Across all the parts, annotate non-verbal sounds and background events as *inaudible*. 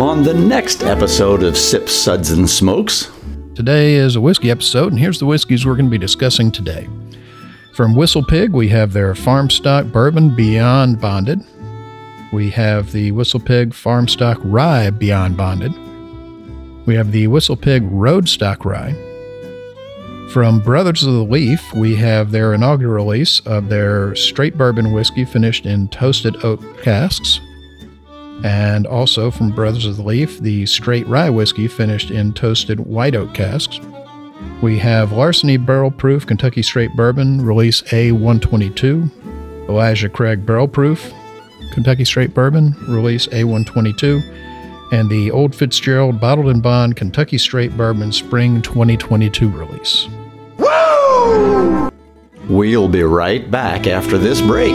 on the next episode of Sip Suds, and Smokes. Today is a whiskey episode, and here's the whiskeys we're going to be discussing today. From Whistle Pig, we have their farm stock bourbon Beyond Bonded. We have the Whistle Pig farm stock rye Beyond Bonded. We have the Whistle Pig Road Stock Rye. From Brothers of the Leaf, we have their inaugural release of their straight bourbon whiskey finished in toasted oak casks. And also from Brothers of the Leaf, the straight rye whiskey finished in toasted white oak casks. We have Larceny Barrel Proof Kentucky Straight Bourbon, release A122. Elijah Craig Barrel Proof Kentucky Straight Bourbon, release A122. And the Old Fitzgerald Bottled in Bond Kentucky Straight Bourbon Spring 2022 release. Woo! We'll be right back after this break.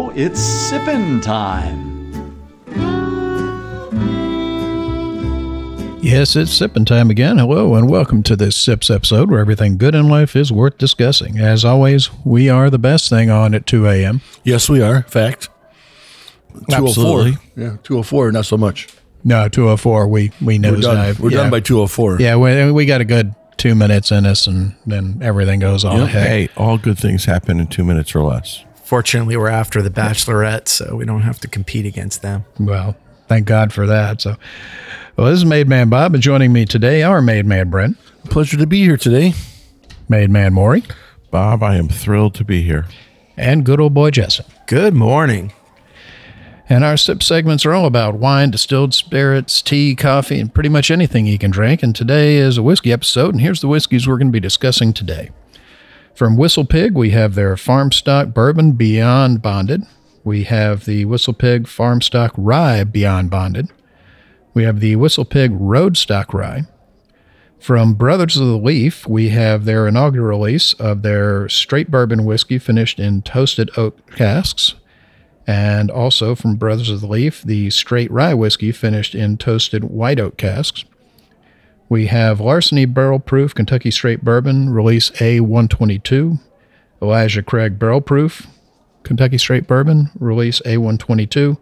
Now it's sippin' time. Yes, it's sipping time again. Hello, and welcome to this Sips episode where everything good in life is worth discussing. As always, we are the best thing on at 2 a.m. Yes, we are. Fact. 204. Absolutely. Oh yeah, 204, not so much. No, 204, we, we know. We're done. We're yeah. done by 204. Yeah, we, we got a good two minutes in us, and then everything goes all to heck. Hey, all good things happen in two minutes or less. Fortunately, we're after the Bachelorette, so we don't have to compete against them. Well, thank God for that. So, well, this is Made Man Bob, and joining me today, our Made Man Brent, Pleasure to be here today. Made Man Maury, Bob, I am thrilled to be here. and good old boy Justin. Good morning. And our sip segments are all about wine, distilled spirits, tea, coffee, and pretty much anything you can drink. And today is a whiskey episode, and here's the whiskeys we're going to be discussing today. From Whistle Pig, we have their farm stock bourbon Beyond Bonded. We have the Whistle Pig farm stock rye Beyond Bonded. We have the Whistle Pig Road Stock Rye. From Brothers of the Leaf, we have their inaugural release of their straight bourbon whiskey finished in toasted oak casks. And also from Brothers of the Leaf, the straight rye whiskey finished in toasted white oak casks. We have Larceny Barrel Proof Kentucky Straight Bourbon, release A122. Elijah Craig Barrel Proof Kentucky Straight Bourbon, release A122.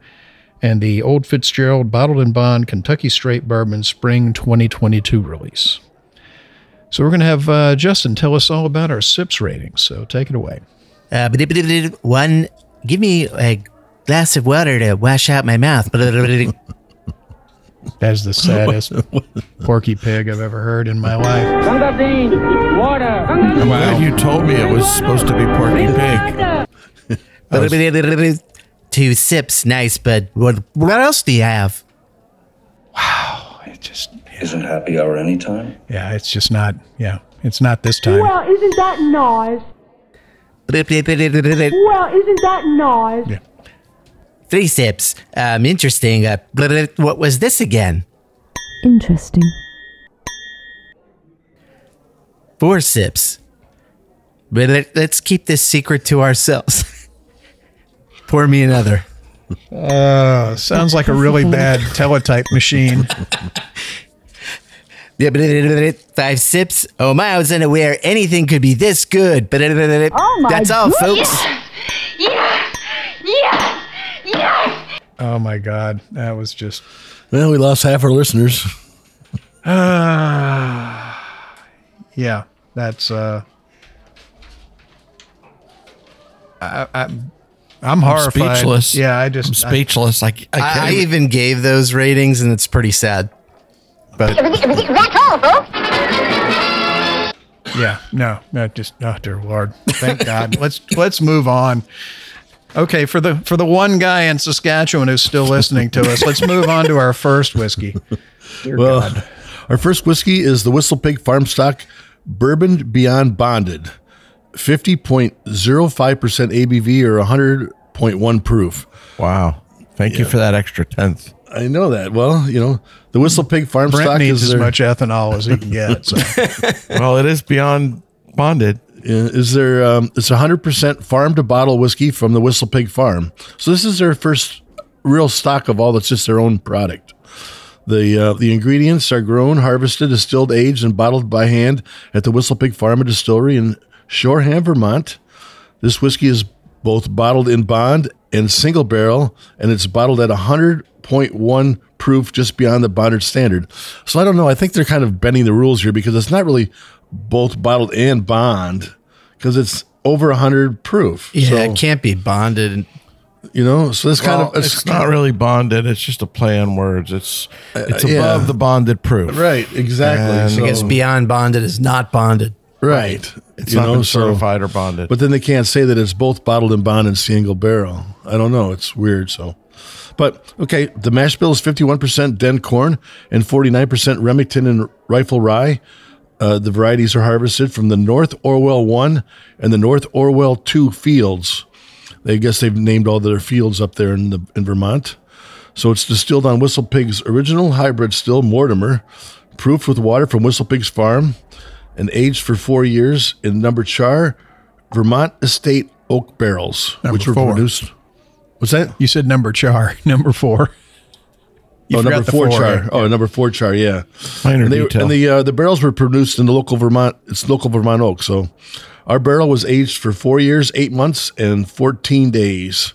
And the Old Fitzgerald Bottled in Bond Kentucky Straight Bourbon Spring 2022 release. So we're going to have uh, Justin tell us all about our SIPS ratings. So take it away. Uh, one, give me a glass of water to wash out my mouth. That's the saddest *laughs* porky pig I've ever heard in my life. I'm glad you told me it was supposed to be Porky Pig. Bidi-bidi-bidi-bidi. *laughs* Two sips, nice, but what, what else do you have? Wow. It just, Isn't happy hour anytime? yeah, it's just not, yeah, it's not this time. Well, isn't that nice? *laughs* Well, isn't that nice? Three sips. Um, interesting. Uh, bidi-bidi- what was this again? Interesting. Four sips. Bidi- Let's keep this secret to ourselves. *laughs* Pour me another. Uh, sounds like a really *laughs* bad teletype machine. *laughs* Yeah. Five sips. Oh my, I was unaware anything could be this good. Bidi-bidi-bidi. Oh my That's all, goodness. folks. Oh my God, that was just. Well, we lost half our listeners. Yeah, that's. uh I, I, I'm horrified. Speechless. Yeah, I just. I'm speechless. I, I can't. I, I even- even gave those ratings, and it's pretty sad. But that's all, folks. Yeah, no, no, just oh dear Lord, thank God. let's let's move on. Okay, for the for the one guy in Saskatchewan who's still listening to us, let's move on to our first whiskey. Dear Well, God. our first whiskey is the Whistle Pig Farm Stock Bourbon Beyond Bonded, fifty point zero five percent ABV or hundred point one proof. Wow. Thank you for that extra tenth. I know that. Well, you know, the Whistle Pig Farm Brent Stock needs is as their, much ethanol as he can get. So. *laughs* well, it is beyond bonded. Uh, is there um, it's hundred percent farm to bottle whiskey from the Whistle Pig Farm. So this is their first real stock of all that's just their own product. The uh, the ingredients are grown, harvested, distilled, aged, and bottled by hand at the Whistle Pig Farm and Distillery in Shoreham, Vermont. This whiskey is both bottled in bond and single barrel, and it's bottled at 100.1 proof, just beyond the bonded standard. So I don't know. I think they're kind of bending the rules here because it's not really both bottled and bond because it's over 100 proof. Yeah, So, it can't be bonded. you know, so it's kind of it's, not really bonded. It's just a play on words. It's uh, it's above yeah. the bonded proof. right. Exactly. And so, I guess beyond bonded is not bonded. right. It's you not know, been so- certified or bonded. But then they can't say that it's both bottled and bonded and single barrel. I don't know. It's weird. So, but okay, the mash bill is 51% Dent corn and 49% Remington and Rifle Rye. Uh, the varieties are harvested from the North Orwell 1 and the North Orwell 2 fields. They guess they've named all their fields up there in the in Vermont. So it's distilled on Whistle Pig's original hybrid still, Mortimer, proofed with water from Whistle Pig's farm, and aged for four years in number char Vermont Estate oak barrels, Number which were four. produced. What's that? You said number char, *laughs* number four. You oh, number four, four, char. yeah. Oh, number four char. Yeah. Minor and they, detail. and the uh, the barrels were produced in the local Vermont. It's local Vermont oak. So our barrel was aged for four years, eight months, and fourteen days.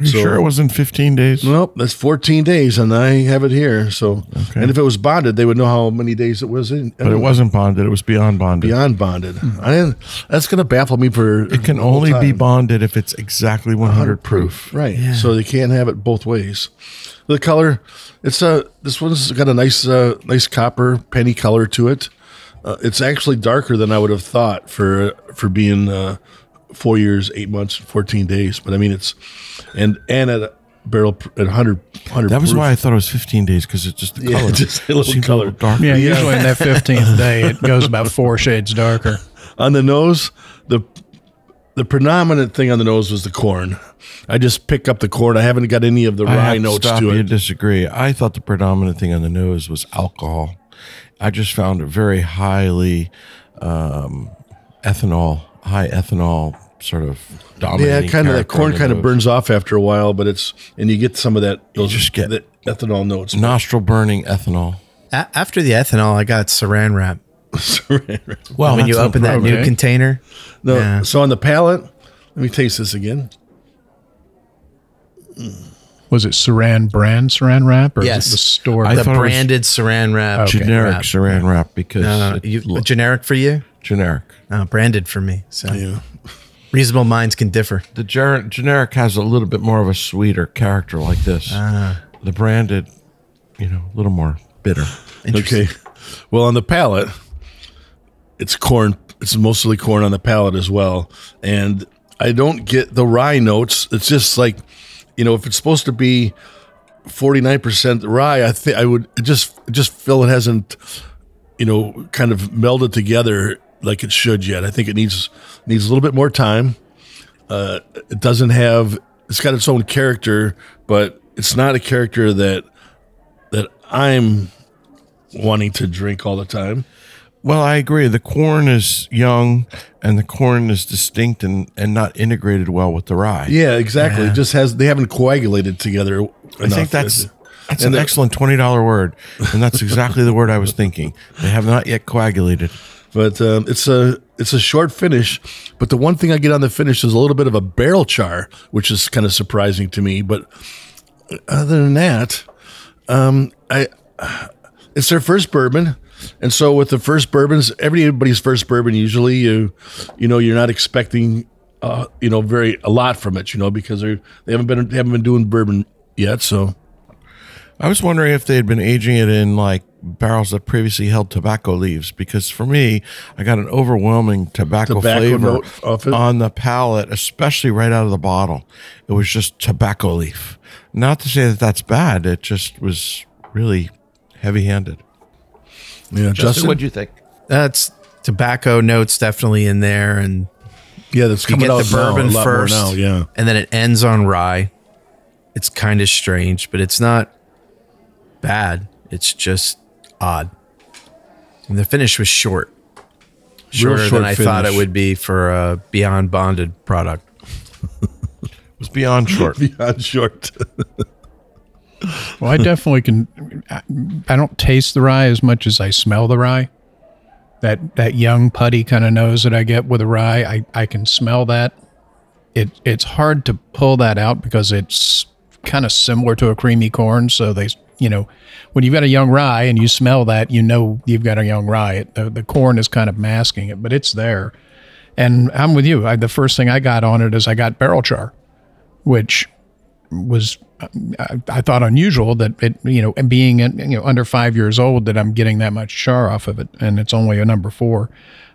Are you so- sure it wasn't 15 days? Nope, that's 14 days, and I have it here. So, and if it was bonded, they would know how many days it was in. But it wasn't bonded. It was beyond bonded. beyond bonded. I didn't, that's going to baffle me for. It can only be bonded if it's exactly 100 proof. right. So they can't have it both ways. The color, it's a this one's got a nice uh, nice copper penny color to it. Uh, it's actually darker than I would have thought for for being uh, four years, eight months, fourteen days. But I mean, it's and and at a barrel at 100, 100 That was proof. why I thought it was 15 days because it's just the Yeah, color. *laughs* just a little color. darker. Yeah, usually in that 15th day, it goes about four shades darker. *laughs* on the nose, the the predominant thing on the nose was the corn. I just pick up the corn. I haven't got any of the I rye have to notes stop to it. and disagree. I thought the predominant thing on the nose was alcohol. I just found it very highly um, ethanol, high ethanol sort of dominant. Yeah, kind of that corn kind of nose. burns off after a while, but it's and you get some of that. Those just get- that ethanol notes. nostril burning ethanol. A- after the ethanol, I got saran wrap. *laughs* Well, when you that's no open that new Okay. container, No, Yeah. so on the palate, let me taste this again. Was it Saran brand Saran wrap or Yes. is it the store? I the thought was branded saran wrap, Okay. generic wrap. saran wrap because No, no, it's you, lo- generic for you? generic. No, branded for me. So Yeah. reasonable minds can differ. The ger- generic has a little bit more of a sweeter character like this. Ah. the branded, you know, a little more bitter. Okay. Well, on the palate, it's corn. It's mostly corn on the palate as well, and I don't get the rye notes. It's just like, you know, if it's supposed to be forty nine percent rye, I think I would just just feel it hasn't, you know, kind of melded together like it should yet. I think it needs needs a little bit more time. Uh, it doesn't have. It's got its own character, but it's not a character that that I'm wanting to drink all the time. Well, I agree. The corn is young and the corn is distinct and, and not integrated well with the rye. Yeah, exactly. It just has they haven't coagulated together. I think that's that's an excellent twenty dollar word, and that's exactly the word I was thinking. They have not yet coagulated. but um, it's a it's a short finish. But the one thing I get on the finish is a little bit of a barrel char, which is kind of surprising to me. But other than that, um, I it's their first bourbon. And so with the first bourbons, everybody's first bourbon usually you you know you're not expecting uh, you know very a lot from it, you know, because they they haven't been they haven't been doing bourbon yet. So I was wondering if they had been aging it in like barrels that previously held tobacco leaves because for me, I got an overwhelming tobacco, Tobacco flavor note off it? on the palate, especially right out of the bottle. It was just tobacco leaf. Not to say that that's bad. It just was really heavy-handed. Yeah, Justin. what'd you think? That's tobacco notes definitely in there, and yeah, that's you coming get out the now, bourbon a lot more first, now. Yeah, and then it ends on rye. It's kind of strange, but it's not bad. It's just odd. And the finish was short, shorter short than I thought it would be for a Beyond Bonded product. It was beyond short. *laughs* beyond short. Well, I definitely can. I, don't taste the rye as much as I smell the rye. That that young putty kind of nose that I get with a rye, I, I can smell that. It it's hard to pull that out because it's kind of similar to a creamy corn. So they, you know, when you've got a young rye and you smell that, you know you've got a young rye. It, the the corn is kind of masking it, but it's there. And I'm with you. I, the first thing I got on it is I got barrel char, which was I, I thought unusual that it you know and being you know under five years old that I'm getting that much char off of it and it's only a number four,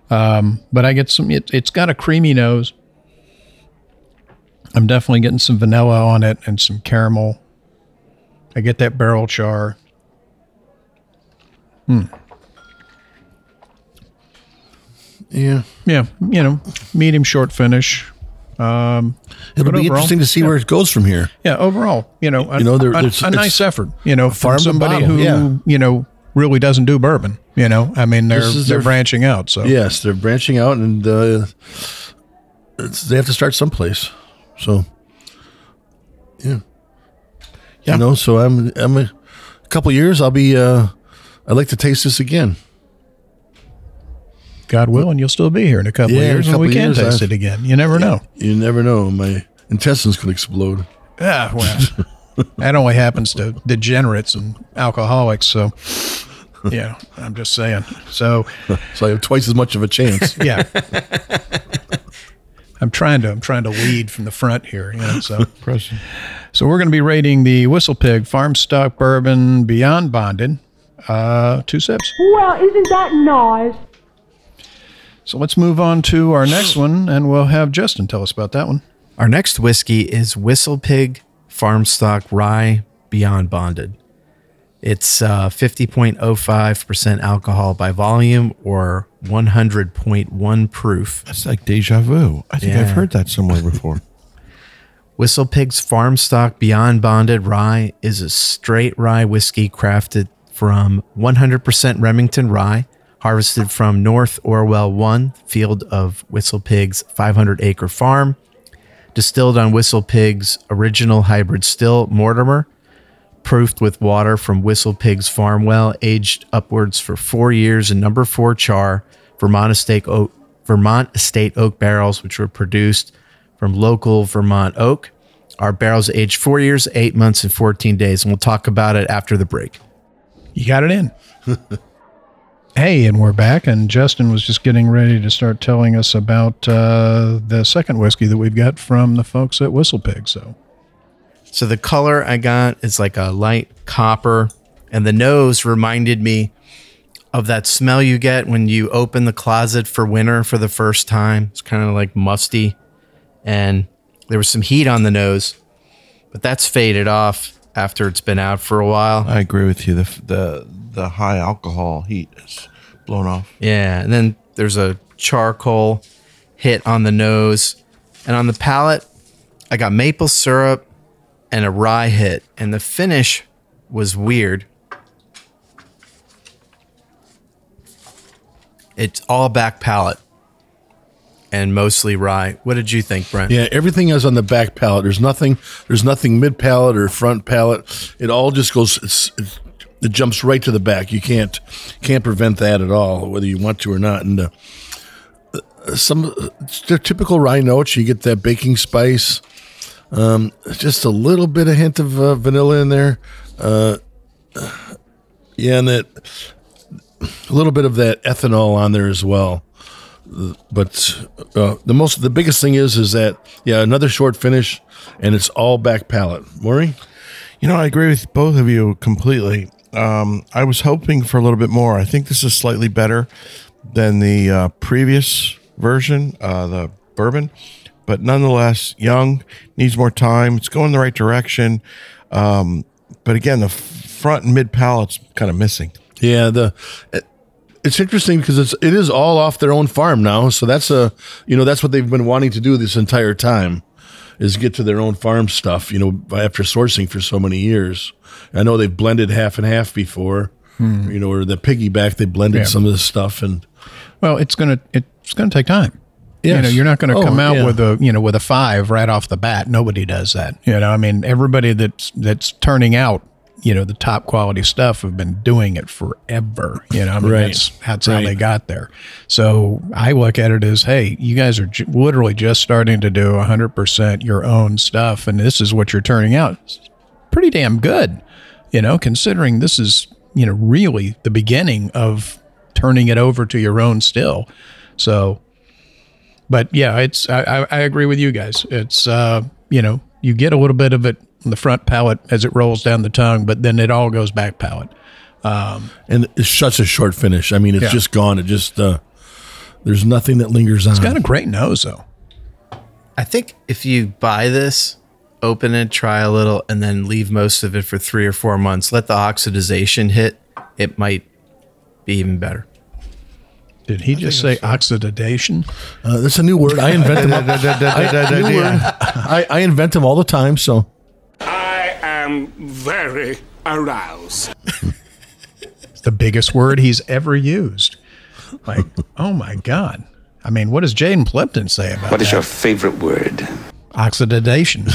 um, but I get some it, it's got a creamy nose. I'm definitely getting some vanilla on it and some caramel. I get that barrel char. Hmm. yeah, Yeah, you know, medium short finish. It'll be overall, interesting to see where it goes from here. Yeah, overall, you know, a, You know, there- a, a nice effort. You know, farm from somebody bottle, who yeah. you know really doesn't do bourbon. You know, I mean, they're they're their- branching out. So Yes, they're branching out, and uh, it's, they have to start someplace. So, yeah, Yeah. You know, so I'm I'm a, couple years. I'll be. Uh, I'd like to taste this again. God willing, you'll still be here in a couple Yeah, of years, and we can years, taste I- it again. You never know. You never know. My intestines could explode. Yeah, well, *laughs* that only happens to degenerates and alcoholics. So, yeah, I'm just saying. So, *laughs* So I have twice as much of a chance. *laughs* yeah. I'm trying to I'm trying to lead from the front here, you know. So Preston. so we're going to be rating the Whistle Pig Farm Stock Bourbon Beyond Bonded, uh, two sips. Well, isn't that nice? So let's move on to our next one, and we'll have Justin tell us about that one. Our next whiskey is Whistle Pig Farm Stock Rye Beyond Bonded. It's uh, 50.05% alcohol by volume or 100.1 proof. That's like deja vu. I think I've heard that somewhere before. *laughs* *laughs* Whistle Pig's Farm Stock Beyond Bonded Rye is a straight rye whiskey crafted from 100% Remington rye, harvested from North Orwell 1 field of Whistle Pig's 500 acre farm, distilled on Whistle Pig's original hybrid still Mortimer, proofed with water from Whistle Pig's farm well, aged upwards for four years in number four char, Vermont estate oak, Vermont estate oak barrels, which were produced from local Vermont oak. Our barrels aged four years, eight months, and 14 days. And we'll talk about it after the break. You got it in. *laughs* hey, and we're back, and Justin was just getting ready to start telling us about uh, the second whiskey that we've got from the folks at Whistle Pig. So So the color I got is like a light copper, and the nose reminded me of that smell you get when you open the closet for winter for the first time. It's kind of like musty, and there was some heat on the nose, but that's faded off after it's been out for a while. I agree with you. The the the high alcohol heat is blown off. Yeah, and then there's a charcoal hit on the nose, and on the palate, I got maple syrup and a rye hit, and the finish was weird. It's all back palate and mostly rye. What did you think, Brent? Yeah, everything is on the back palate. There's nothing. There's nothing mid palate or front palate. It all just goes. It's, it's, it jumps right to the back. You can't can't prevent that at all, whether you want to or not. And uh, some typical rye notes. You get that baking spice. Um, just a little bit of hint of uh, vanilla in there. Uh, yeah, and that a little bit of that ethanol on there as well but uh, the most the biggest thing is is that yeah another short finish and it's all back palate Maury You know, I agree with both of you completely. Um, I was hoping for a little bit more. I think this is slightly better than the uh, previous version, uh, the bourbon, but nonetheless, young needs more time. It's going the right direction, um, but again, the front and mid palate's kind of missing. Yeah, the it's interesting because it's it is all off their own farm now. So that's a you know that's what they've been wanting to do this entire time is get to their own farm stuff. You know, after sourcing for so many years. I know they've blended half and half before. Hmm. You know, or the piggyback they blended Yeah. some of this stuff and Well, it's gonna it's gonna take time. You know, you're not going to Oh, come out yeah. with a you know with a five right off the bat. Nobody does that. You know, I mean, everybody that's that's turning out you know the top quality stuff have been doing it forever. You know, I mean, Right. that's that's how they got there. So I look at it as, hey, you guys are j- literally just starting to do 100 percent your own stuff, and this is what you're turning out. It's pretty damn good. You know, considering this is you know really the beginning of turning it over to your own still. So but yeah, it's I, I, I agree with you guys. It's uh, you know, you get a little bit of it the front palate as it rolls down the tongue, but then it all goes back palate. and it's such a short finish. I mean, it's Yeah. just gone. It just uh, there's nothing that lingers on. It's got a great nose though. I think if you buy this, open it, try a little, and then leave most of it for three or four months, let the oxidization hit, it might be even better. Did he just say oxidation? Uh, that's a new word. I invent them. *laughs* I, new word. I, I invent them all the time. So I am very aroused. It's the biggest word he's ever used. Like, *laughs* oh my God. I mean, what does Jaden Plimpton say about What is that? your favorite word? Oxidation? *laughs*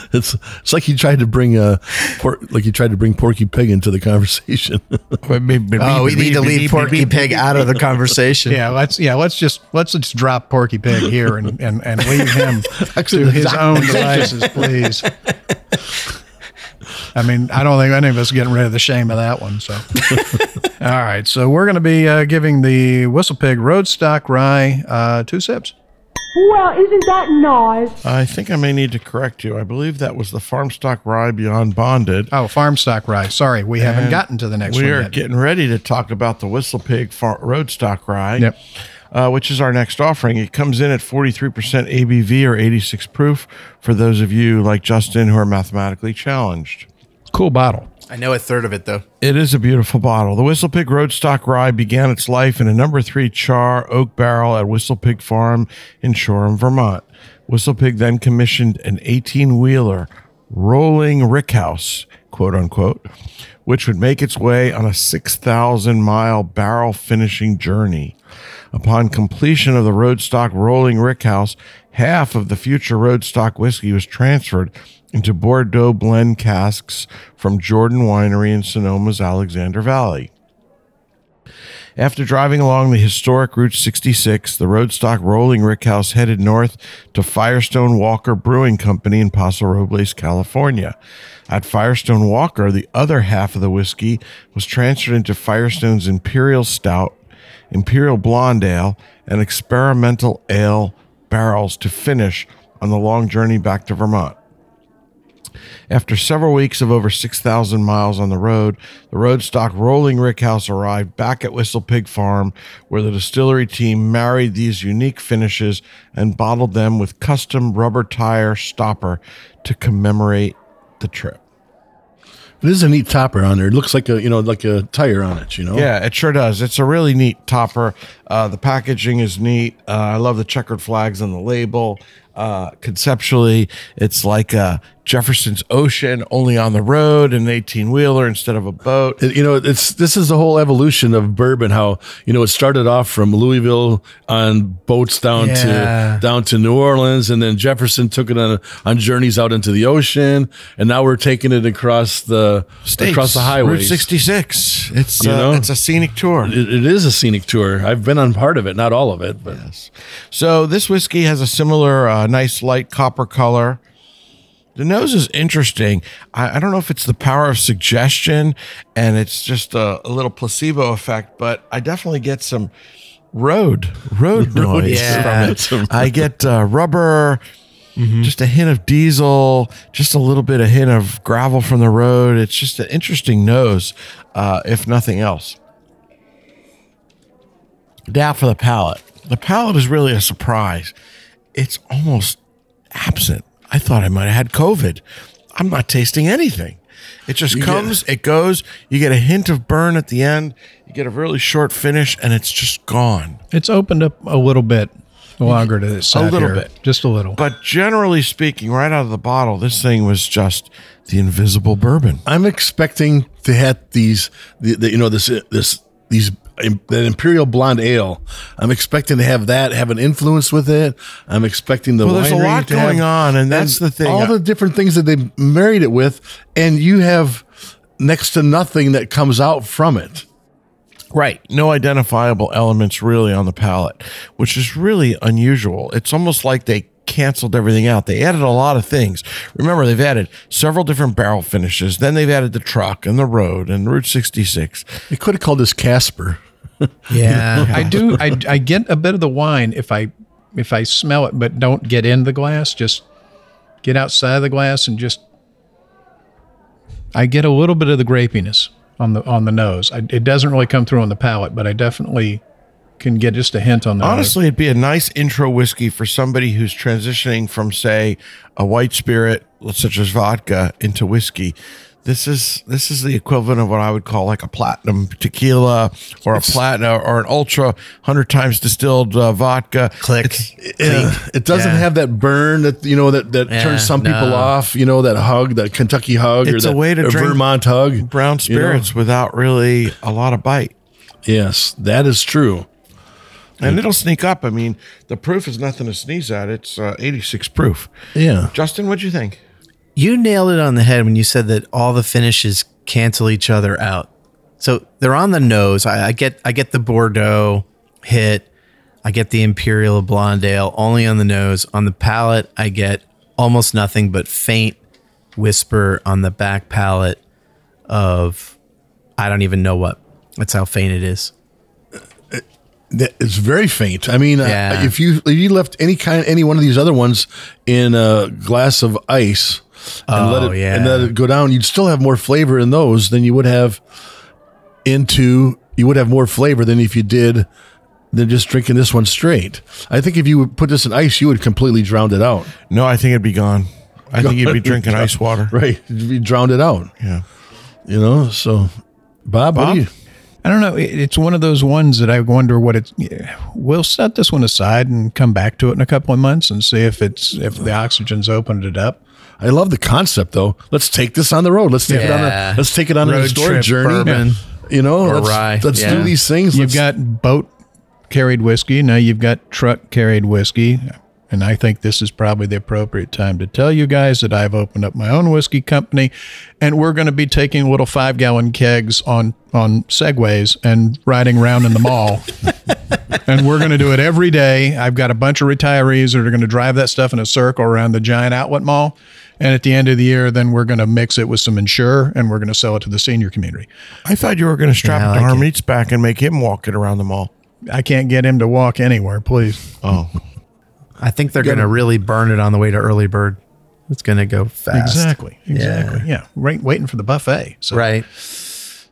*laughs* it's it's like you tried to bring uh, por- like you tried to bring Porky Pig into the conversation. *laughs* Oh, we need to leave Porky Pig out of the conversation. yeah, let's yeah, let's just let's just drop Porky Pig here and and, and leave him to his own devices, please. I mean, I don't think any of us are getting rid of the shame of that one. So, all right. So we're going to be uh, giving the Whistle Pig Roadstock Rye uh, two sips. Well, isn't that nice? I think I may need to correct you. I believe that was the farm stock rye beyond bonded. Oh, farm stock rye. Sorry, we haven't gotten to the next we one We are yet. getting ready to talk about the Whistle Pig far- Roadstock Rye, Yep. uh, which is our next offering. It comes in at 43% ABV or 86 proof for those of you like Justin who are mathematically challenged. cool bottle. I know a third of it though. It is a beautiful bottle. The Whistle Pig Roadstock Rye began its life in a number three char oak barrel at Whistle Pig Farm in Shoreham, Vermont. Whistle Pig then commissioned an 18 wheeler rolling rickhouse, quote unquote, which would make its way on a 6,000 mile barrel finishing journey. Upon completion of the Roadstock rolling rickhouse, half of the future Roadstock whiskey was transferred into Bordeaux blend casks from Jordan Winery in Sonoma's Alexander Valley. After driving along the historic Route 66, the Roadstock Rolling Rickhouse headed north to Firestone Walker Brewing Company in Paso Robles, California. At Firestone Walker, the other half of the whiskey was transferred into Firestone's Imperial Stout, Imperial Blonde Ale, and Experimental Ale barrels to finish on the long journey back to Vermont. After several weeks of over 6,000 miles on the road, the Roadstock Rolling Rickhouse arrived back at Whistle Pig Farm, where the distillery team married these unique finishes and bottled them with custom rubber tire stopper to commemorate the trip. This is a neat topper on there. It looks like a you know like a tire on it. You know. Yeah, it sure does. It's a really neat topper. Uh, the packaging is neat. Uh, I love the checkered flags on the label. Uh, conceptually, it's like a Jefferson's Ocean, only on the road, an 18 wheeler instead of a boat. You know, it's this is the whole evolution of bourbon. How you know it started off from Louisville on boats down Yeah. to down to New Orleans, and then Jefferson took it on on journeys out into the ocean, and now we're taking it across the States, across the Route 66. It's You uh, know? it's a scenic tour. It, it is a scenic tour. I've been on part of it, not all of it, but yes. So this whiskey has a similar uh, nice light copper color. The nose is interesting. I, I don't know if it's the power of suggestion and it's just a, a little placebo effect, but I definitely get some road road *laughs* noise Yeah. from it. I get uh, rubber, just a hint of diesel, just a little bit of hint of gravel from the road. It's just an interesting nose, uh, if nothing else. Now for the palate. The palate is really a surprise. It's almost absent. I thought I might have had COVID. I'm not tasting anything. It just comes, it goes. You get a hint of burn at the end. You get a really short finish, and it's just gone. It's opened up a little bit longer to sit little here. bit. just a little. But generally speaking, right out of the bottle, this thing was just the invisible bourbon. I'm expecting to have these, the, the, you know, this this these that imperial blonde ale. I'm expecting to have that have an influence with it. I'm expecting the Well, there's a lot going have- on, and that's the thing. All the different things that they married it with, and you have next to nothing that comes out from it. Right. No identifiable elements really on the palate, which is really unusual. It's almost like they canceled everything out. They added a lot of things. Remember, they've added several different barrel finishes. Then they've added the truck and the road and Route 66. They could have called this Casper. Yeah. I do. I, I get a bit of the wine if I if I smell it, but don't get in the glass. Just get outside of the glass and just. I get a little bit of the grapiness on the on the nose. I, it doesn't really come through on the palate, but I definitely can get just a hint on that. Honestly, it'd be a nice intro whiskey for somebody who's transitioning from, say, a white spirit such as vodka into whiskey. This is this is the equivalent of what I would call like a platinum tequila or a platinum or an ultra hundred times distilled uh, vodka. Click. Yeah, it doesn't Yeah. have that burn that you know that that Yeah, turns some people off. You know that hug, that Kentucky hug, It's or a way to drink Vermont hug. Brown you know? spirits without really a lot of bite. Yes, that is true. And it'll sneak up. I mean, the proof is nothing to sneeze at. It's uh, 86 proof. Yeah, Justin, what'd you think? You nailed it on the head when you said that all the finishes cancel each other out. So they're on the nose. I, I get I get the Bordeaux hit. I get the Imperial Blonde Ale only on the nose. On the palate, I get almost nothing but faint whisper on the back palate of I don't even know what. That's how faint it is. It's very faint. I mean, uh, if you if you left any kind any one of these other ones in a glass of ice and let Oh, it yeah. and let it go down, you'd still have more flavor in those than you would have into you would have more flavor than if you did than just drinking this one straight. I think if you would put this in ice, you would completely drown it out. No, I think it'd be gone. I think you'd be *laughs* drinking ice water. Right, You'd be drowned it out. Yeah. You know, so Bob, what Bob? do you? I don't know. It's one of those ones that I wonder what it's. We'll set this one aside and come back to it in a couple of months and see if it's if the oxygen's opened it up. I love the concept though. Let's take this on the road. Let's take it on a let's take it on a Road historic trip journey. bourbon. You know, Or let's, rye. let's Yeah. do these things. You've Let's- got boat carried whiskey. Now you've got truck carried whiskey. And I think this is probably the appropriate time to tell you guys that I've opened up my own whiskey company and we're going to be taking little five gallon kegs on, on segways and riding around in the mall. *laughs* and we're going to do it every day. I've got a bunch of retirees that are going to drive that stuff in a circle around the giant outlet mall. And at the end of the year, then we're going to mix it with some Ensure and we're going to sell it to the senior community. I thought you were going to strap Yeah, I it to like it. Harmeet's back and make him walk it around the mall. I can't get him to walk anywhere, please. Oh, I think they're going to really burn it on the way to early bird. It's going to go fast. Exactly. Exactly. Yeah. Right. Waiting for the buffet. So, Right.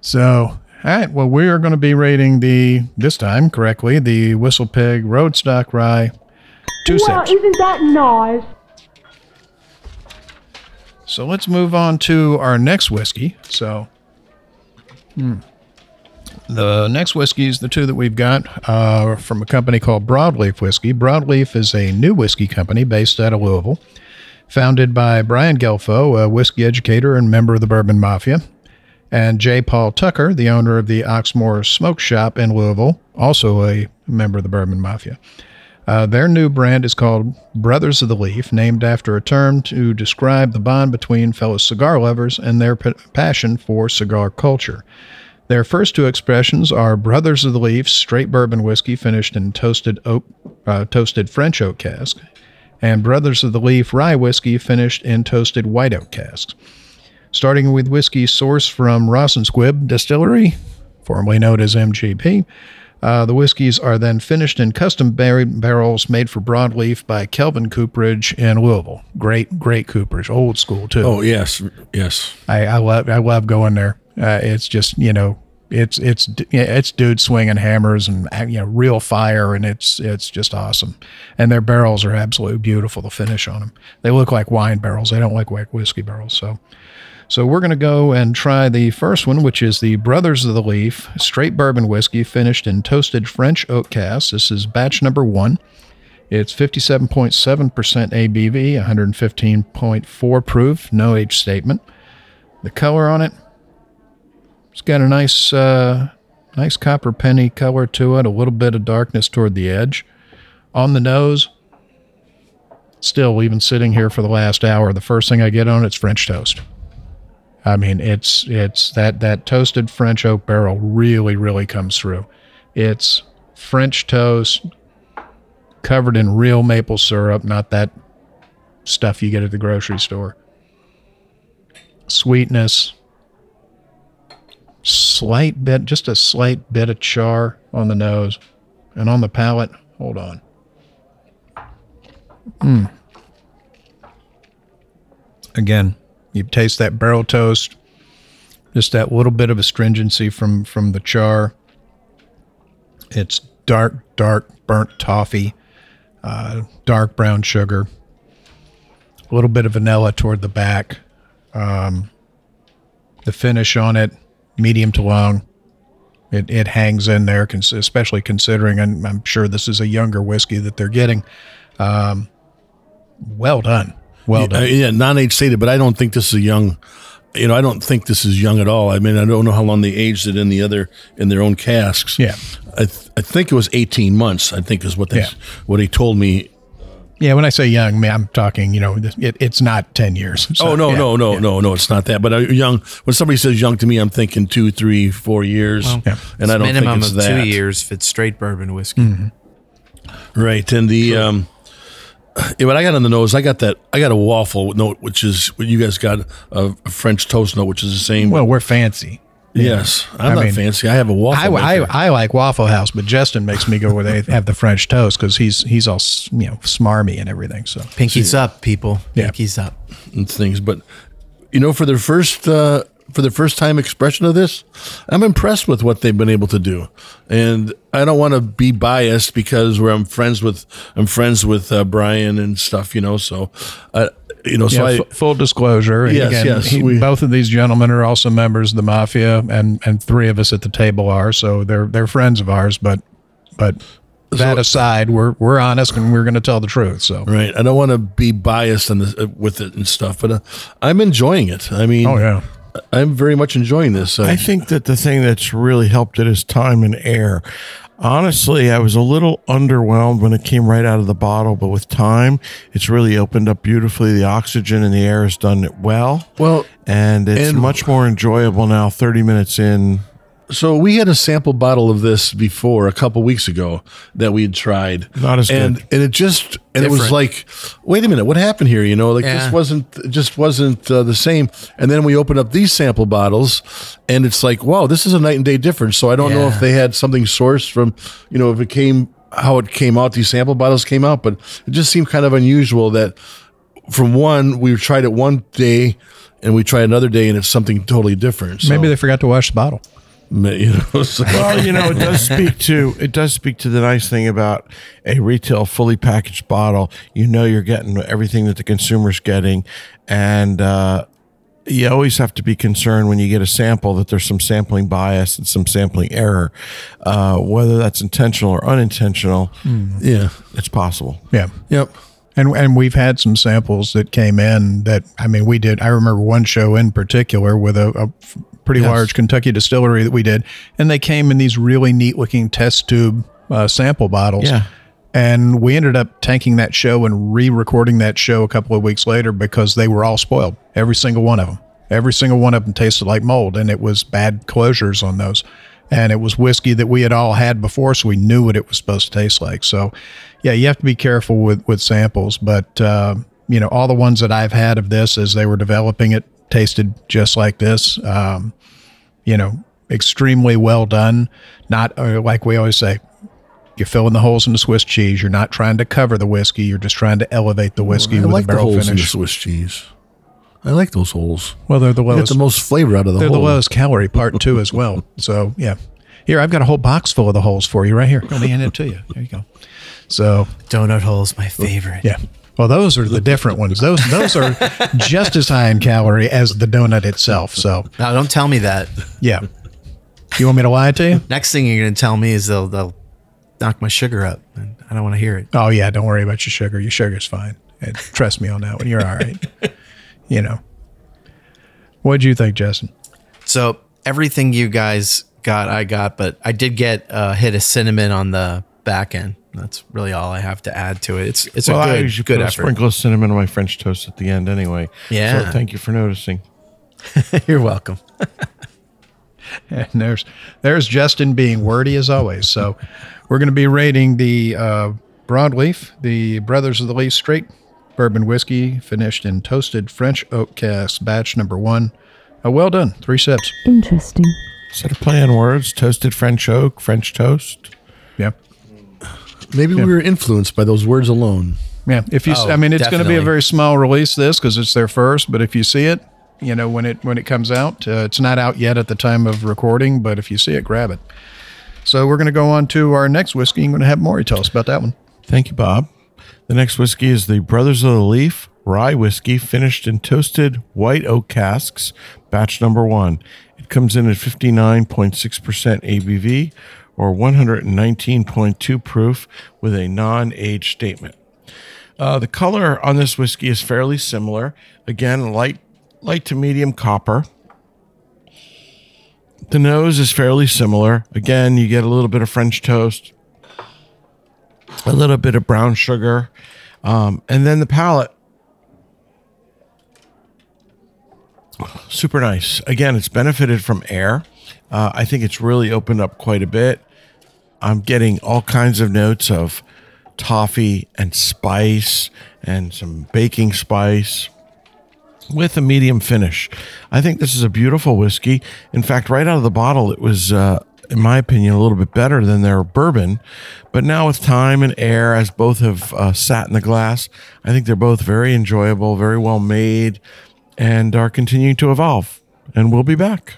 So, all right. Well, we are going to be rating the this time correctly the Whistle Pig Roadstock Rye two Well, six. isn't that nice? So let's move on to our next whiskey. So, hmm. the next whiskeys, the two that we've got, uh, from a company called Broadleaf Whiskey. Broadleaf is a new whiskey company based out of Louisville, founded by Brian Gelfo, a whiskey educator and member of the Bourbon Mafia, and J. Paul Tucker, the owner of the Oxmoor Smoke Shop in Louisville, also a member of the Bourbon Mafia. Uh, their new brand is called Brothers of the Leaf, named after a term to describe the bond between fellow cigar lovers and their p- passion for cigar culture. Their first two expressions are Brothers of the Leaf straight bourbon whiskey finished in toasted oak, uh, toasted French oak cask, and Brothers of the Leaf rye whiskey finished in toasted white oak casks. Starting with whiskey sourced from Ross and Squibb Distillery, formerly known as MGP, Uh, the whiskeys are then finished in custom bar- barrels made for broadleaf by Kelvin Cooperage in Louisville. Great, great Cooperage, old school too. Oh yes, yes. I, I love I love going there. Uh, it's just you know it's it's it's dudes swinging hammers and uh, you know real fire and it's it's just awesome. And their barrels are absolutely beautiful. The finish on them, they look like wine barrels. They don't look like whiskey barrels. So. So we're going to go and try the first one, which is the Brothers of the Leaf straight bourbon whiskey finished in toasted French oak casks. This is batch number one. It's 57.7% ABV, 115.4 proof, no age statement. The color on it, it's got a nice, uh, nice copper penny color to it, a little bit of darkness toward the edge. On the nose, still, even sitting here for the last hour, the first thing I get on it's French toast. I mean, it's it's that that toasted French oak barrel really really comes through. It's French toast covered in real maple syrup, not that stuff you get at the grocery store. Sweetness, slight bit, just a slight bit of char on the nose, and on the palate. Hold on. Mm. Again, you taste that barrel toast, just that little bit of astringency from from the char. It's dark, dark burnt toffee, uh, dark brown sugar, a little bit of vanilla toward the back. Um, the finish on it, medium to long. It, it hangs in there, especially considering, and I'm sure this is a younger whiskey that they're getting. Um, well done. Well done. Yeah, yeah non-age stated, but I don't think this is a young. You know, I don't think this is young at all. I mean, I don't know how long they aged it in the other in their own casks. Yeah, I, th- I think it was eighteen months. I think is what they Yeah. what he told me. Yeah, when I say young, man, I'm talking, you know, it, it's not 10 years. So, oh no, yeah, no, no, yeah. no, no! It's not that. But uh, young. When somebody says young to me, I'm thinking two, three, four years, Yeah. and I don't minimum think it's of that. two years if it's straight bourbon whiskey. Mm-hmm. Right, and the um, yeah, what I got on the nose, I got that. I got a waffle note, which is what you guys got a, a French toast note, which is the same. Well, we're fancy. yes, I'm I not mean, fancy. I have a waffle. I, I. I like Waffle House, but Justin makes me go where they have the French toast because he's he's all you know smarmy and everything. So Pinkies up, people. Yeah. Pinkies up. and things. But you know, for their first uh, for the first time expression of this, I'm impressed with what they've been able to do. And I don't want to be biased because where I'm friends with I'm friends with uh, Brian and stuff. You know, so uh, you know, so yeah, I. f- full disclosure. Yes, yes, he- we- both of these gentlemen are also members of the mafia, and and three of us at the table are. So they're they're friends of ours. But but that So- aside, we're we're honest and we're going to tell the truth. So Right, I don't want to be biased uh, with it and stuff, but uh, I'm enjoying it. I mean, oh yeah. I'm very much enjoying this. Uh, I think that the thing that's really helped it is time and air. Honestly, I was a little underwhelmed when it came right out of the bottle, but with time, it's really opened up beautifully. The oxygen in the air has done it well. well, and it's And- much more enjoyable now 30 minutes in So we had a sample bottle of this before a couple weeks ago that we had tried. Not as and good. and it just and it was like, wait a minute, what happened here? You know, like Yeah. this wasn't it just wasn't uh, the same. And then we opened up these sample bottles, and it's like, wow, this is a night and day difference. So I don't know if they had something sourced from, you know, if it came how it came out. These sample bottles came out, but it just seemed kind of unusual that from one we tried it one day. And we try another day, and it's something totally different. So, Maybe they forgot to wash the bottle. You know, *laughs* so- well you know it does speak to it does speak to the nice thing about a retail fully packaged bottle you know you're getting everything that the consumer's getting and uh you always have to be concerned when you get a sample that there's some sampling bias and some sampling error uh, whether that's intentional or unintentional yeah. it's possible Yeah. Yep. And and we've had some samples that came in that I mean we did. I remember one show in particular with a, a pretty large Kentucky distillery that we did, and they came in these really neat looking test tube uh, sample bottles. Yeah. And we ended up tanking that show and re-recording that show a couple of weeks later because they were all spoiled. Every single one of them. Every single one of them tasted like mold, and it was bad closures on those. And it was whiskey that we had all had before, so we knew what it was supposed to taste like. So, yeah, you have to be careful with with samples. But uh, you know, all the ones that I've had of this as they were developing it tasted just like this. Um, you know, extremely well done. Not uh, like we always say, you're filling the holes in the Swiss cheese. You're not trying to cover the whiskey. You're just trying to elevate the whiskey I with like a the barrel holes in the. Swiss cheese. I like those holes. Well, they're the Get the most flavor out of the they're hole. the lowest calorie part too, as well. *laughs* So yeah, here I've got a whole box full of the holes for you right here. Let me hand it to you. There you go. So Donut hole's my favorite. yeah. Well, those are the different ones. Those those are just as high in calorie as the donut itself. So Now, don't tell me that. yeah. You want me to lie to you? Next thing you're going to tell me is they'll, they'll knock my sugar up. And I don't want to hear it. Oh yeah, don't worry about your sugar. Your sugar's fine. And trust me on that one. You're all right. *laughs* you know. What'd you think, Justin? So everything you guys got, I got, but I did get uh, a hit of cinnamon on the back end. That's really all I have to add to it. It's it's well, a I good usually good put a sprinkle of cinnamon on my French toast at the end anyway. Yeah. So thank you for noticing. *laughs* You're welcome. *laughs* And there's there's Justin being wordy as always. So we're going to be rating the uh, broadleaf, the Brothers of the Leaf Straight bourbon whiskey, finished in toasted French oak cask, batch number one. Uh, well done, three sips. Interesting. Set of play on words, toasted French oak, French toast. Yeah, Maybe we were influenced by those words alone. yeah. If you, Oh, I mean, it's going to be a very small release this because it's their first. But if you see it, you know when it when it comes out, uh, it's not out yet at the time of recording. But if you see it, grab it. So we're going to go on to our next whiskey. I'm going to have Maury tell us about that one. Thank you, Bob. The next whiskey is the Brothers of the Leaf rye whiskey, finished in toasted white oak casks, batch number one. It comes in at 59.6% ABV or 119.2 proof with a non age statement. Uh, the color on this whiskey is fairly similar. Again, light, light to medium copper. The nose is fairly similar. Again, you get a little bit of French toast, a little bit of brown sugar, um, and then the palate. Super nice. Again, it's benefited from air. Uh, I think it's really opened up quite a bit. I'm getting all kinds of notes of toffee and spice and some baking spice with a medium finish. I think this is a beautiful whiskey. In fact, right out of the bottle, it was, uh, in my opinion, a little bit better than their bourbon. But now, with time and air, as both have uh, sat in the glass, I think they're both very enjoyable, very well made, and are continuing to evolve. And we'll be back.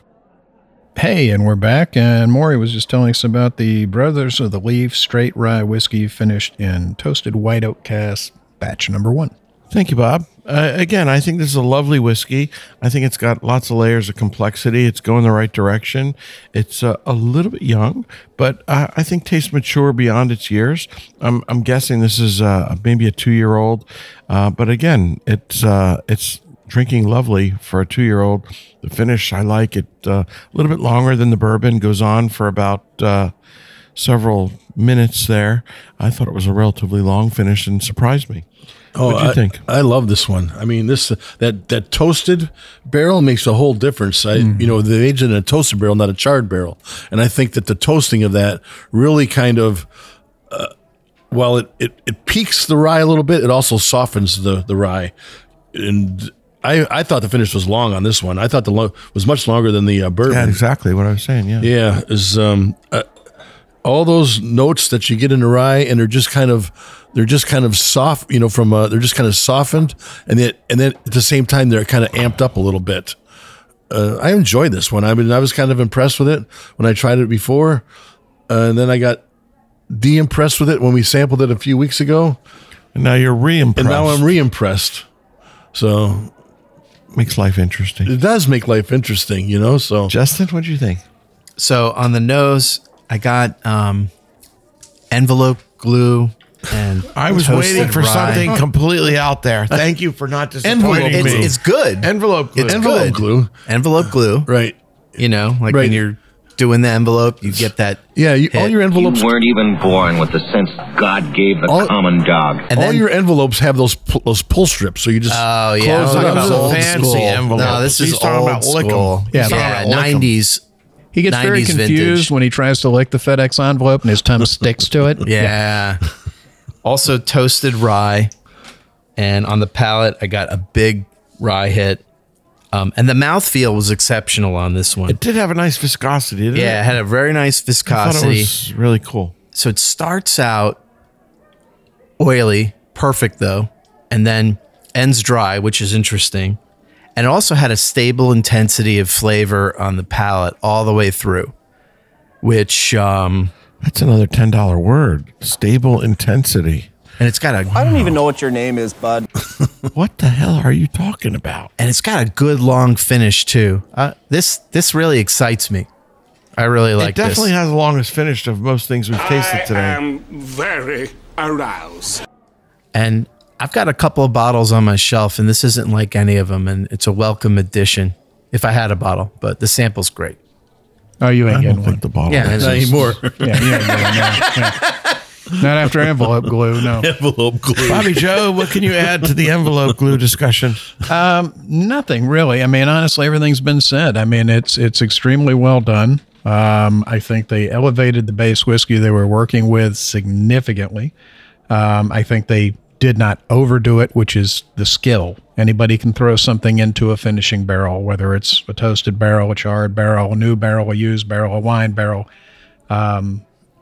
Hey, and we're back. And Maury was just telling us about the Brothers of the Leaf Straight Rye Whiskey finished in toasted white oak cask, batch number one. Thank you, Bob. Uh, again, I think this is a lovely whiskey. I think it's got lots of layers of complexity. It's going the right direction. It's uh, a little bit young, but I think tastes mature beyond its years. I'm, I'm guessing this is uh, maybe a two year old, uh, but again, it's uh, it's drinking lovely for a two year old. The finish, I like it uh, a little bit longer than the bourbon. Goes on for about uh, several minutes there. I thought it was a relatively long finish and surprised me. Oh, What'd you I, think? I love this one. I mean, this that that toasted barrel makes a whole difference. I, Mm-hmm. you know, they aged in a toasted barrel, not a charred barrel, and I think that the toasting of that really kind of, uh, while it, it it peaks the rye a little bit, it also softens the the rye, and. I, I thought the finish was long on this one. I thought the lo- was much longer than the uh, bourbon. Yeah, exactly what I was saying. Yeah. Yeah, is um, uh, all those notes that you get in the rye, and they're just kind of they're just kind of soft, you know, from uh, they're just kind of softened, and then and then at the same time they're kind of amped up a little bit. Uh, I enjoyed this one. I mean, I was kind of impressed with it when I tried it before, uh, and then I got de-impressed with it when we sampled it a few weeks ago, And now you're re-impressed. and now I'm re-impressed. So Makes life interesting. it does make life interesting, you know. So Justin, what do you think? So on the nose, I got um, envelope glue and I was toasted waiting for rye. something completely out there. Thank you for not *laughs* disappointing Envelope It's, me. it's good. envelope glue. It's envelope good. glue, Envelope glue. right? You know, like Right. when you're doing the envelope, you get that. Yeah, you, all hit. your envelopes You weren't even born with the sense God gave the All- common dog. And all then, your envelopes have those pu- those pull strips, so you just oh yeah, close I'm it talking about old fancy school. envelopes. No, this He's is talking old about lick 'em. school. Yeah, He's talking yeah, about nineties. He gets very 90s confused vintage. when he tries to lick the FedEx envelope and his tongue *laughs* sticks to it. Yeah. also toasted rye, and on the palate, I got a big rye hit. Um, and the mouthfeel was exceptional on this one. It did have a nice viscosity, didn't yeah, it it? had a very nice I thought it viscosity. was really cool. So it starts out oily, perfect though, and then ends dry, which is interesting. And it also had a stable intensity of flavor on the palate all the way through, which, um, That's another ten dollar word. Stable intensity. and it's got a, I don't even know what your name is, bud. *laughs* What the hell are you talking about? and it's got a good long finish too. Uh, this this really excites me. I really like it definitely this. has the longest finish of most things we've tasted I today. I am very aroused. And I've got a couple of bottles on my shelf, and this isn't like any of them, and it's a welcome addition. If I had a bottle, but the sample's great. Oh, you ain't I getting don't one. think the bottle. Yeah, Not anymore. *laughs* Yeah, you ain't getting one. Yeah. Not after envelope glue, no. *laughs* Envelope glue. Bobby Joe, what can you add to the envelope glue discussion? Um, nothing really. I mean, honestly, everything's been said. I mean, it's it's extremely well done. Um, I think they elevated the base whiskey they were working with significantly. Um, I think they did not overdo it, which is the skill. Anybody can throw something into a finishing barrel, whether it's a toasted barrel, a charred barrel, a new barrel, a used barrel, a wine barrel.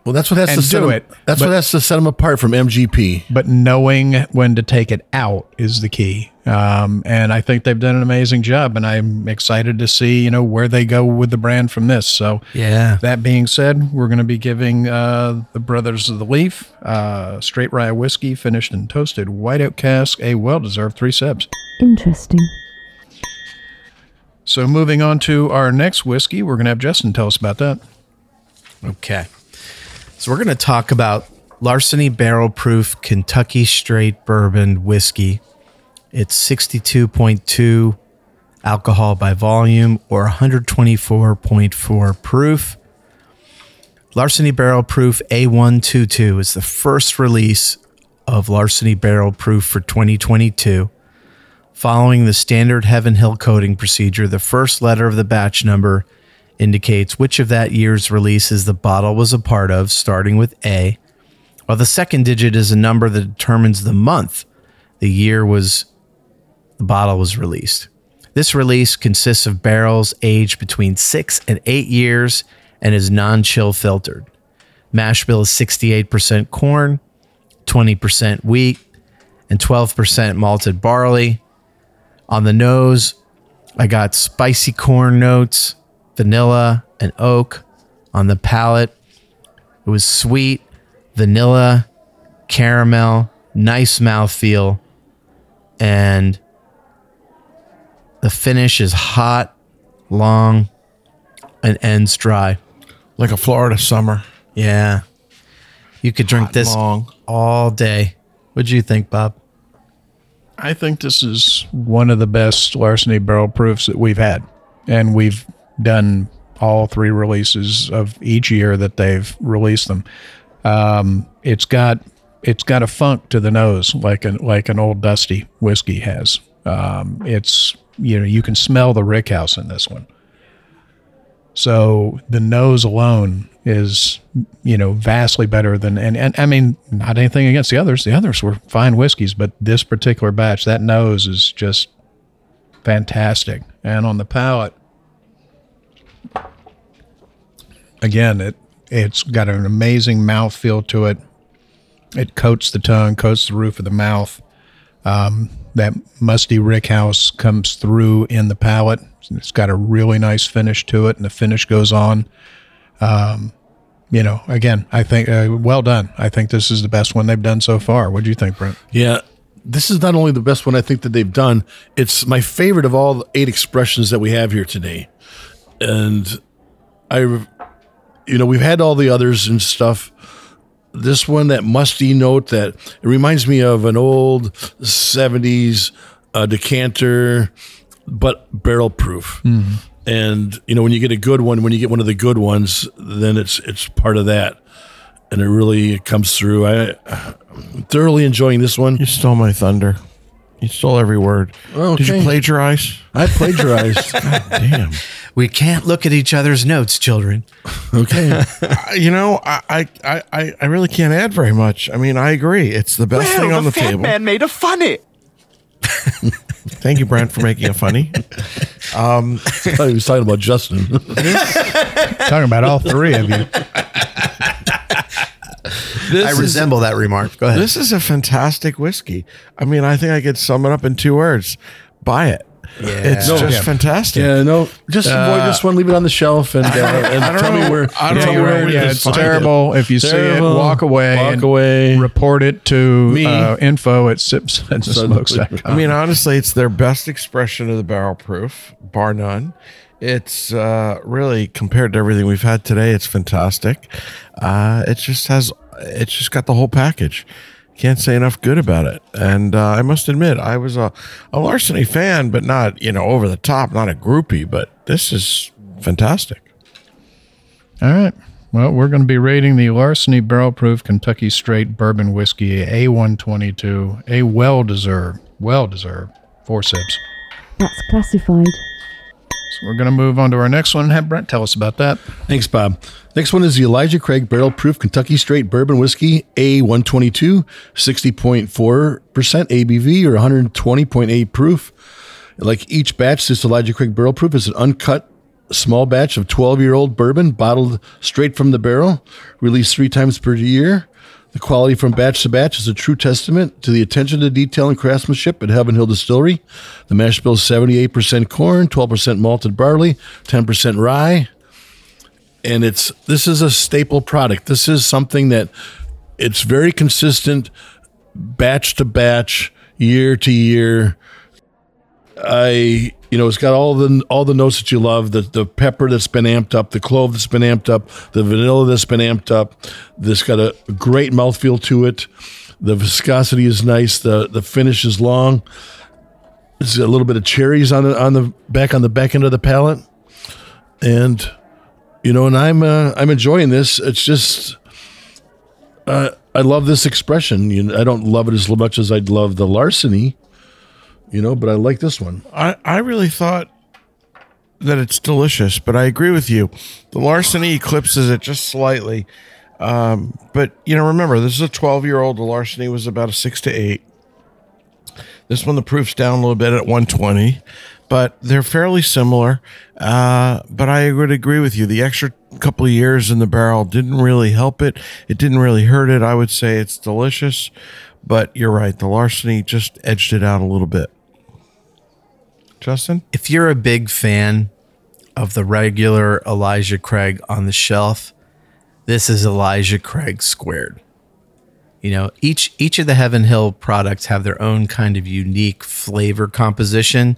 Well, that's what has to set do them, it, That's but- what has to set them apart from MGP. but knowing when to take it out is the key. Um, and I think they've done an amazing job, and I'm excited to see you know where they go with the brand from this. So Yeah. That being said, we're going to be giving uh, the Brothers of the Leaf uh, straight rye whiskey, finished and toasted white oak cask, a well-deserved three sips. Interesting. So moving on to our next whiskey, we're going to have Justin tell us about that. Okay. So we're going to talk about Larceny Barrel Proof Kentucky Straight Bourbon Whiskey. It's 62.2 alcohol by volume or 124.4 proof. Larceny Barrel Proof A122 is the first release of Larceny Barrel Proof for 2022. Following the standard Heaven Hill coding procedure, the first letter of the batch number indicates which of that year's releases the bottle was a part of, starting with A, while the second digit is a number that determines the month the year was the bottle was released. This release consists of barrels aged between six and eight years and is non-chill filtered. Mash bill is 68% corn, 20% wheat, and 12% malted barley. On the nose, I got spicy corn notes, vanilla, and oak. On the palate, it was sweet, vanilla, caramel, nice mouthfeel, and the finish is hot, long, and ends dry. Like a Florida summer. Yeah. You could drink Hot this long. all day. What'd you think, Bob? I think this is one of the best larceny barrel proofs that we've had. And we've done all three releases of each year that they've released them. Um, it's got it's got a funk to the nose like an like an old dusty whiskey has. Um, it's you know you can smell the rickhouse in this one. So the nose alone is, you know, vastly better than and, and I mean, not anything against the others. The others were fine whiskeys, but this particular batch, that nose is just fantastic. And on the palate, again, it it's got an amazing mouth feel to it. It coats the tongue, coats the roof of the mouth. Um, that musty rickhouse comes through in the palate. It's got a really nice finish to it, and the finish goes on. Um, you know, again, I think uh, well done. I think this is the best one they've done so far. What do you think, Brent? Yeah. This is not only the best one I think that they've done, it's my favorite of all the eight expressions that we have here today. And I, you know, we've had all the others and stuff. This one, that musty note, that it reminds me of an old 70s uh, decanter, but barrel proof. And, you know, when you get a good one, when you get one of the good ones, then it's it's part of that. And it really comes through. I, I'm thoroughly enjoying this one. You stole my thunder. You stole every word. Did you plagiarize? I plagiarized. *laughs* Damn. We can't look at each other's notes, children. okay. I- *laughs* you know, I, I, I, I really can't add very much. I mean, I agree. It's the best thing on the, table. man made a funny. *laughs* Thank you, Brent, for making it funny. *laughs* Um, I thought he was talking about Justin. Talking about all three of you. this I is- resemble that remark. Go ahead. This is a fantastic whiskey. I mean, I think I could sum it up in two words: buy it. It's No, just yeah. fantastic. yeah, no, just avoid this one. Leave it on the shelf and, *laughs* uh, and I don't tell know. me where. I don't tell know me where we yeah, can it's find terrible. If you Terrible. see it, walk away. Walk and away. Report it to Me. uh, info at sipsandthesmokes.com. I mean, honestly, it's their best expression of the barrel proof, bar none. It's uh, really compared to everything we've had today. It's fantastic. Uh, it just has, it's just got the whole package. Can't say enough good about it. And uh, I must admit, I was a, a Larceny fan, but not you know over the top, not a groupie. But this is fantastic. All right. Well, we're going to be rating the Larceny Barrel Proof Kentucky Straight Bourbon Whiskey A122, a well deserved, well deserved four sips. That's classified. So we're going to move on to our next one. and Have Brent tell us about that. Thanks, Bob. Next one is the Elijah Craig Barrel Proof Kentucky Straight Bourbon Whiskey A122, 60.4% ABV or 120.8 proof. Like each batch, this Elijah Craig Barrel Proof is an uncut small batch of 12 year old bourbon bottled straight from the barrel, released three times per year. The quality from batch to batch is a true testament to the attention to detail and craftsmanship at Heaven Hill Distillery. The mash bill is 78% corn, 12% malted barley, 10% rye and it's this is a staple product. This is something that it's very consistent, batch to batch, year to year. I you know it's got all the all the notes that you love the the pepper that's been amped up the clove that's been amped up the vanilla that's been amped up this got a great mouthfeel to it the viscosity is nice the the finish is long there's a little bit of cherries on the on the back on the back end of the palate and you know, and I'm uh, I'm enjoying this. It's just uh, I love this expression. You know, I don't love it as much as I'd love the larceny, you know, but I like this one. I, I really thought that it's delicious, but I agree with you. The larceny eclipses it just slightly. Um, but you know, remember, this is a 12 year old. The larceny was about a six to eight. This one, the proof's down a little bit at 120, but they're fairly similar. Uh, but I would agree with you. The extra couple of years in the barrel didn't really help it. It didn't really hurt it. I would say it's delicious, but you're right. The larceny just edged it out a little bit. Justin? if you're a big fan of the regular Elijah Craig on the shelf, this is Elijah Craig squared. You know, each each of the Heaven Hill products have their own kind of unique flavor composition,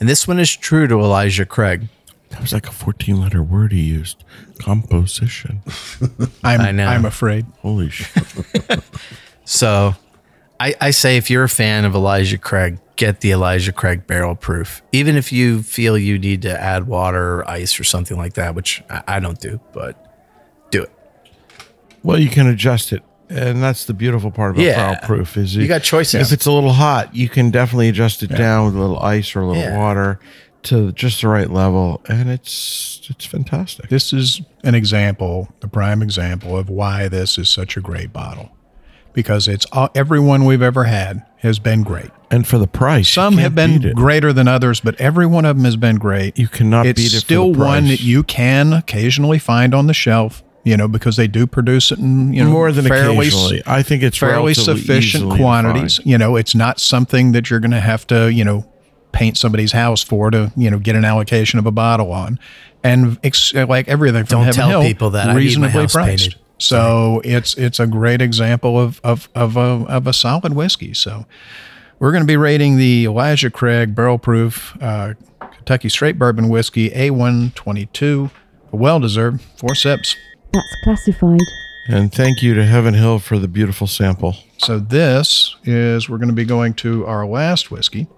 and this one is true to Elijah Craig. That was like a 14 letter word he used. Composition. *laughs* I'm, I know. I'm afraid. Holy shit. *laughs* So, I, I say if you're a fan of Elijah Craig, get the Elijah Craig barrel proof. Even if you feel you need to add water or ice or something like that, which I, I don't do, but do it. well, you can adjust it. And that's the beautiful part about Yeah. barrel proof is You got choices. If it's a little hot, you can definitely adjust it down with a little ice or a little Yeah. water to just the right level, and it's it's fantastic. This is an example, the prime example of why this is such a great bottle. Because it's all, everyone we've ever had has been great. And for the price, Some have been greater than others, but every one of them has been great. You cannot it's beat it. still for the one that you can occasionally find on the shelf, you know, because they do produce it in you know more than fairly occasionally. I think it's fairly sufficient quantities. find. You know, it's not something that you're going to have to, you know, paint somebody's house for to, you know, get an allocation of a bottle on. And ex- like everything from Don't tell Hill, people that I need my reasonably house priced. painted. So it's it's a great example of of of a of a solid whiskey. So we're going to be rating the Elijah Craig Barrel Proof uh, Kentucky Straight Bourbon Whiskey A122, a well deserved, four sips. That's classified. And thank you to Heaven Hill for the beautiful sample. So this is we're going to be going to our last whiskey,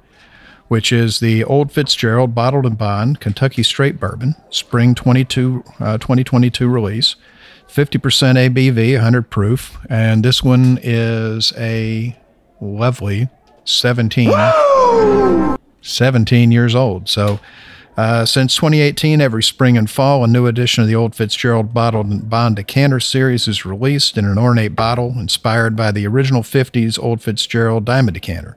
which is the Old Fitzgerald Bottled in Bond Kentucky Straight Bourbon Spring 22 uh, 2022 release. 50% ABV, 100 proof, and this one is a lovely 17 *gasps* 17 years old. So uh, since 2018, every spring and fall, a new edition of the Old Fitzgerald Bottled in Bond Decanter series is released in an ornate bottle inspired by the original 50s Old Fitzgerald Diamond Decanter.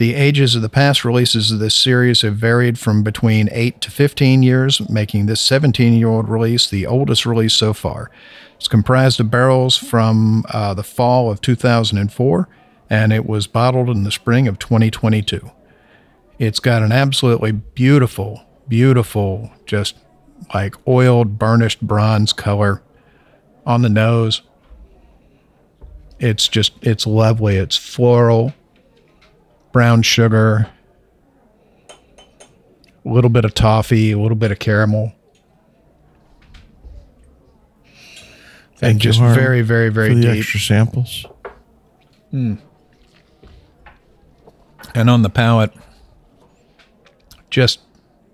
The ages of the past releases of this series have varied from between 8 to 15 years, making this 17 year old release the oldest release so far. It's comprised of barrels from uh, the fall of 2004, and it was bottled in the spring of 2022. It's got an absolutely beautiful, beautiful, just like oiled, burnished bronze color on the nose. It's just, it's lovely. It's floral, brown sugar, a little bit of toffee, a little bit of caramel. Thank and you, just Harm, very, very, very for the deep. extra samples. Mm. and on the palate, just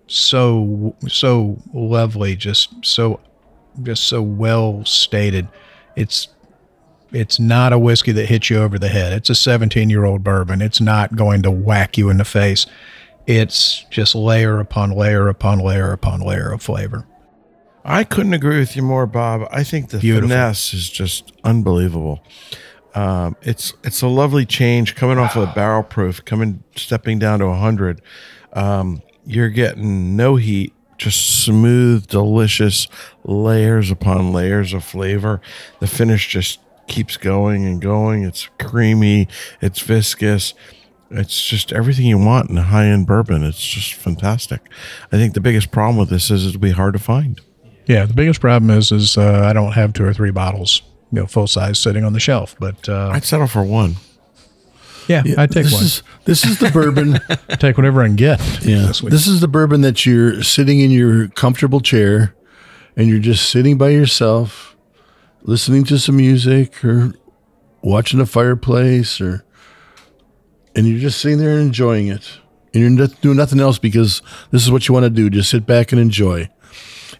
so so lovely, just so just so well stated. It's it's not a whiskey that hits you over the head. It's a 17 year old bourbon. It's not going to whack you in the face. It's just layer upon layer upon layer upon layer of flavor. I couldn't agree with you more, Bob. I think the Beautiful. finesse is just unbelievable. Um, it's it's a lovely change coming off of a barrel proof, coming stepping down to hundred. Um, you're getting no heat, just smooth, delicious layers upon layers of flavor. The finish just keeps going and going. It's creamy, it's viscous. It's just everything you want in a high end bourbon. It's just fantastic. I think the biggest problem with this is it'll be hard to find. Yeah, the biggest problem is is uh, I don't have two or three bottles, you know, full size sitting on the shelf. But uh, I'd settle for one. yeah, I take this one. Is, this is the bourbon. *laughs* take whatever I can get. Yeah. this week. This is the bourbon that you're sitting in your comfortable chair and you're just sitting by yourself, listening to some music or watching a fireplace or and you're just sitting there and enjoying it. And you're not doing nothing else because this is what you want to do. Just sit back and enjoy.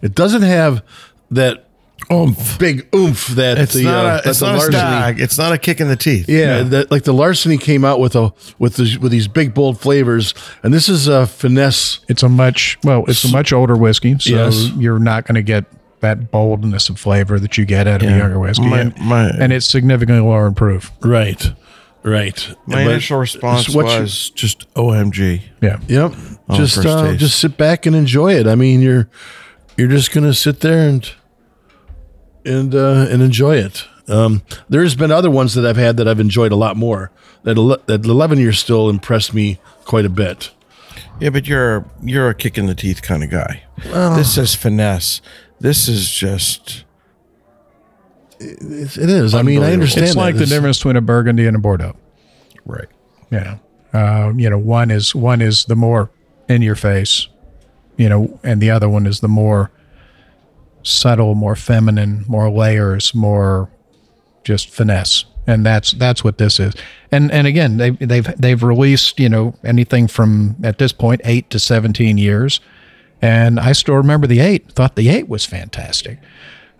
It doesn't have that Oomph. big oomph that It's the not uh, a, it's the not a larceny- stag. It's not a kick in the teeth. yeah, That, like the larceny came out with a with the, with these big bold flavors, and this is a finesse. It's a much well, it's a much older whiskey, so Yes. you're not going to get that boldness of flavor that you get out of a younger whiskey, My- and, my- and it's significantly lower in proof. Right, right. My But initial response it's what you- was just OMG. Yeah, Yep. On just uh, just sit back and enjoy it. I mean, you're you're just gonna sit there and and uh, and enjoy it. Um, there's been other ones that I've had that I've enjoyed a lot more. That ele- that 11 year still impressed me quite a bit. Yeah, but you're you're a kick in the teeth kind of guy. this is finesse. This is just It's, it is. I mean, I understand. it's that. like the It's- difference between a Burgundy and a Bordeaux. right. Yeah. know, uh, you know, one is one is the more in your face, you know, and the other one is the more subtle, more feminine, more layers, more just finesse. And that's that's what this is. And and again, they they've they've released, you know, anything from at this point 8 to 17 years. And I still remember the 8, thought the 8 was fantastic.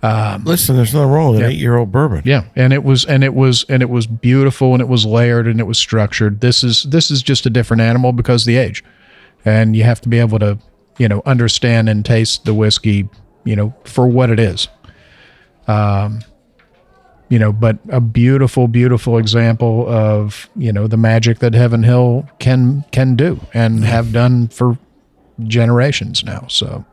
Listen, there's nothing wrong with Yeah. an eight year old bourbon. Yeah, and it was and it was and it was beautiful and it was layered and it was structured. This is this is just a different animal because the age, and you have to be able to you know understand and taste the whiskey you know for what it is. Um, you know, but a beautiful, beautiful example of you know the magic that Heaven Hill can can do and have done for generations now. So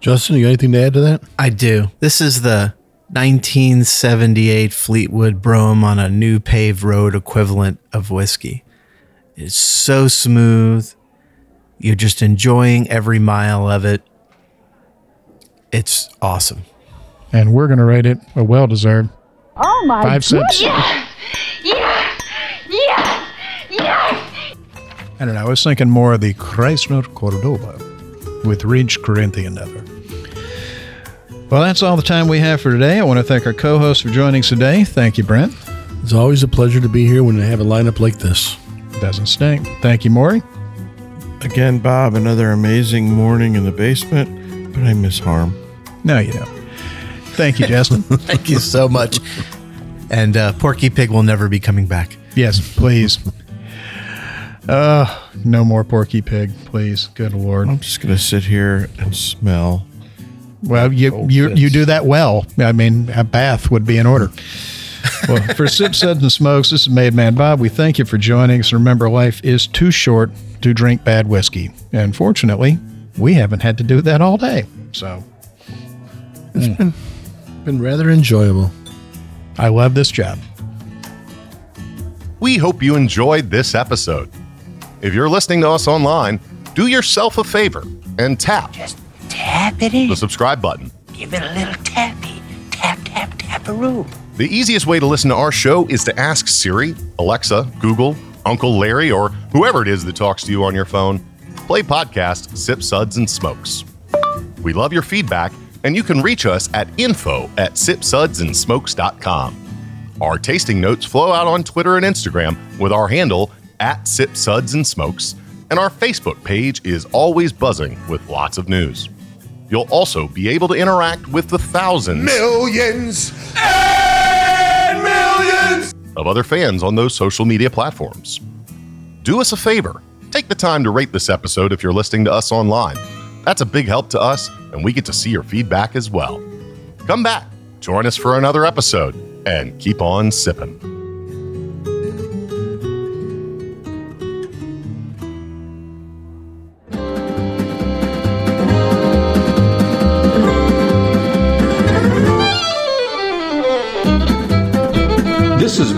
Justin, you got anything to add to that? I do. This is the 1978 Fleetwood Brougham on a new paved road equivalent of whiskey. It's so smooth. You're just enjoying every mile of it. It's awesome. and we're gonna rate it a well deserved Oh my five cents. Yeah! Yeah! Yeah! Yeah! I don't know. I was thinking more of the Chrysler Cordoba with Ridge Corinthian Nether. Well, that's all the time we have for today. I want to thank our co host for joining us today. Thank you, Brent. It's always a pleasure to be here when they have a lineup like this. Doesn't stink. Thank you, Maury. Again, Bob, another amazing morning in the basement, but I miss harm. No, you don't. Thank you, Justin. *laughs* Thank you so much. And uh, Porky Pig will never be coming back. yes, please. Uh, no more Porky Pig, please. Good Lord. I'm just gonna sit here and smell. Well, you you you do that well. I mean, a bath would be in order. well, for Sips Suds and Smokes, this is Made Man Bob. We thank you for joining us. Remember, life is too short to drink bad whiskey. And fortunately, we haven't had to do that all day. So it's mm. been been rather enjoyable. I love this job. We hope you enjoyed this episode. If you're listening to us online, do yourself a favor and tap. Just tap it in. The subscribe button. Give it a little tappy. Tap, tap, tap a room. The easiest way to listen to our show is to ask Siri, Alexa, Google, Uncle Larry, or whoever it is that talks to you on your phone. Play podcast Sips Suds and Smokes. We love your feedback, and you can reach us at info at sipssudsandsmokes.com. Our tasting notes flow out on Twitter and Instagram with our handle at Sips Suds and Smokes, and our Facebook page is always buzzing with lots of news. You'll also be able to interact with the thousands, millions, and millions of other fans on those social media platforms. Do us a favor take the time to rate this episode if you're listening to us online. That's a big help to us, and we get to see your feedback as well. Come back, join us for another episode, and keep on sipping.